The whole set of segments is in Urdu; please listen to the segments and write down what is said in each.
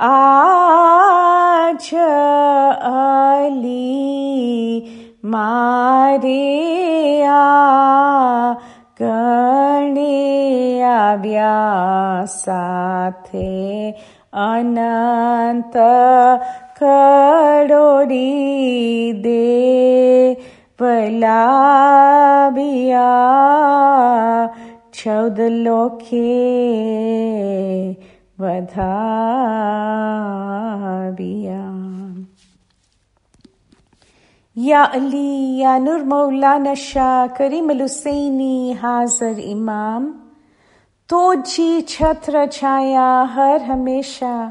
آج علی مارے آ گنے آبیا ساتھے انت کڑوری دے بلا بیا چود لوکے ودھا یا علی، یا نور مولانا شاہ کریم الحسینی حاضر امام، تو جی چھتر چھایا ہر ہمیشہ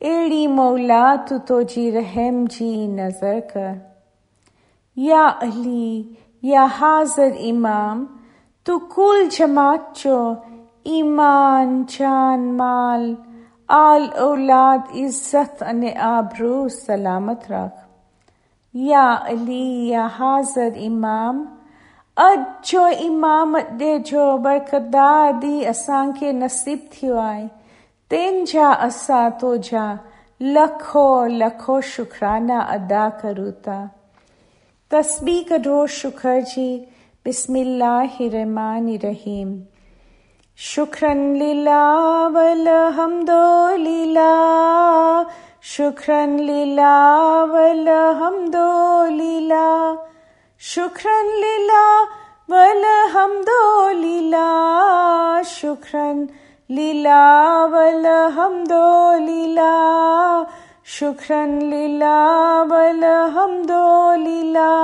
ایڑی مولا، تو تو جی رحم جی نظر کر۔ یا علی یا حاضر امام تو کل جماعت چو ایمان جان مال آل اولاد عزت ان آبرو سلامت رکھ یا علی یا حاضر امام اج جو امامت دے جو برکدا دی اساں کے نصیب تھیو آئے تین جا اسا تو جا لکھو لکھو شکرانہ ادا کروتا تسبیح کڈو شکر جی۔ بسم اللہ الرحمن الرحیم۔ شکرن للہ والحمد للہ۔ شکرن للہ والحمد للہ۔ شکرن للہ والحمد للہ۔ شکرن للہ والحمد للہ۔ شکرن للہ والحمد للہ۔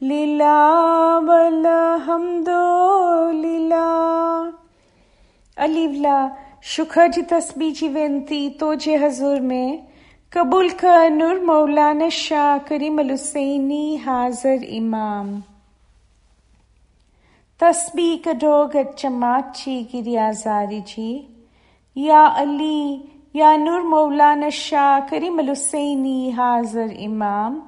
شکرن للہ والحمد للہ۔ علیولہ شکر جی تسبیح جی وینتی تو جے حضور میں۔ قبول کا نور مولانا شاہ کریم الحسینی حاضر امام۔ تسبیح کڈو گت جماعت چی گری آزاری جی۔ یا علی، یا نور مولانا شاہ کریم الحسینی حاضر امام۔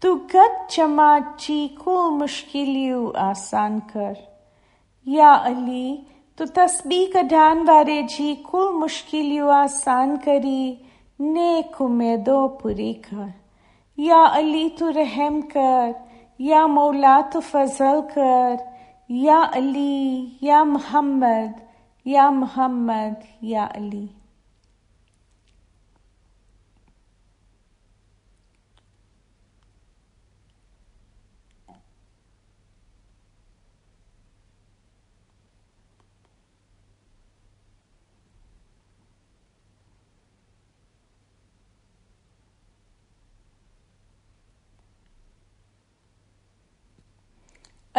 تو گت جماعت چی کو مشکلیو آسان کر۔ یا علی، تو تسبیح کڈھان وارے جی کو مشکلیو آسان کری۔ نیک امیدو پوری کر۔ یا علی، تو رحم کر۔ یا مولا، تو فضل کر۔ یا علی، یا محمد۔ یا محمد، یا علی۔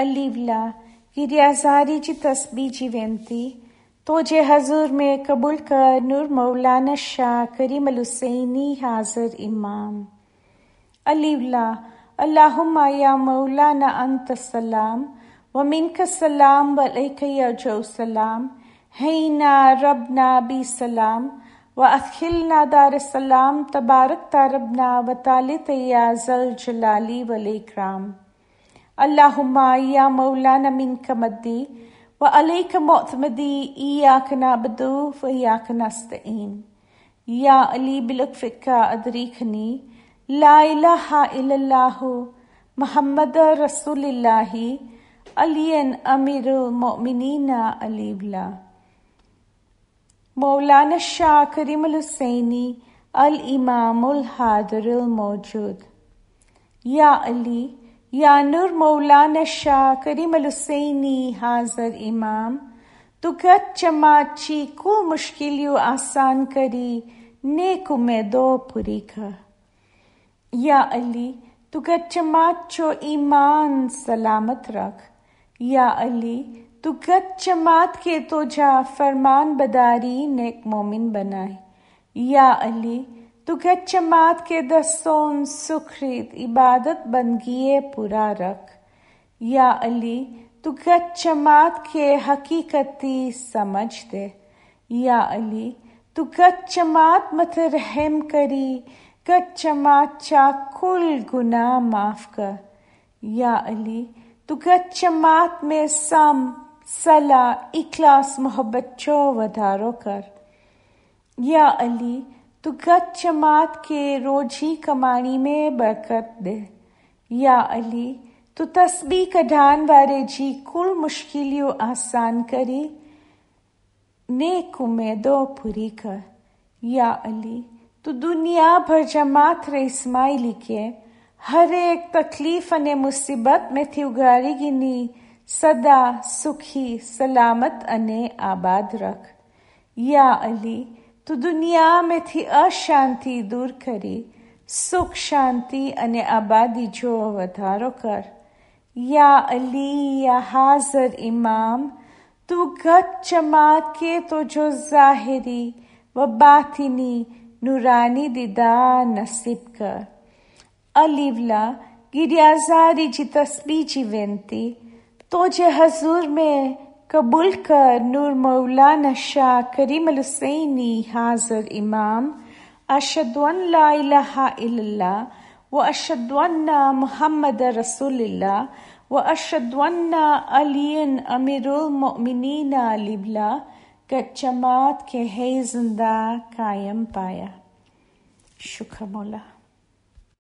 علیولہ کی ریاضاری جی تسبیح جی وینتی تو جے حضور میں قبول کر نور مولانا شاہ کریم الحسینی حاضر امام علیولہ اللہم یا مولانا انت السلام ومنک السلام و وعلیک یرجع السلام حینا ربنا بی سلام و ادخلنا دار السلام تبارک تا ربنا و طالت یا ذل جلالی والاکرام اللهم يا مولانا منك مدي وعليك معتمدي إياك نعبد وإياك نستعين يا علي بلطفك أدركني لا إله إلا الله محمد رسول الله علي أمير المؤمنين علي بلا مولانا الشاه كريم الحسيني الإمام الحاضر الموجود يا علي یا نور مولانا شاہ کریم الحسینی حاضر امام، تو گچ ماچی کو مشکلیو آسان کری نیکو میں دو پوری کا یا علی، تو گچ ماچو ایمان سلامت رکھ۔ یا علی، تو گچ مات کے تو جا فرمان بداری نیک مومن بنائے۔ یا علی تو گچ کے دستون سکھریت، عبادت بندگیے پورا رکھ۔ یا علی، تو گچ کے حقیقتی سمجھ دے۔ یا علی، تو گچ مت رحم کری۔ گچ مات چا کل گناہ معاف کر۔ یا علی، تو گچ میں سم، صلاح، اخلاص، محبت، چو ودارو کر۔ یا علی تو گچ مات کے روجی کمانی میں برکت دے۔ یا علی، تو تسبیح کڈھان وارے جی کل مشکلیو آسان کری۔ نیک امیدو پوری کر۔ یا علی، تو دنیا بھر جماعت رے اسماعیلی کے۔ ہر ایک تکلیف نے مصیبت میں تھی اگاری گنی۔ سدا سکھی، سلامت انے آباد رکھ۔ یا علی تو دنیا میں تھی اشانتی دور کری، سکھ شانتی انے آبادی جو ودارو کر۔ یا علی، یا حاضر امام، تو گت جماعت کے تو جو ظاہری و باطنی نورانی دیدا نصیب کر۔ علیولا گریازاری جی تسبیح جی وینتی، تو جے حضور میں قبول کر نور مولانا شاہ کریم الحسینی حاضر امام اشد ان لا الہ الا اللہ و اشد ان محمد رسول اللہ و اشد ان علی امیر المؤمنین علی بلا جماعت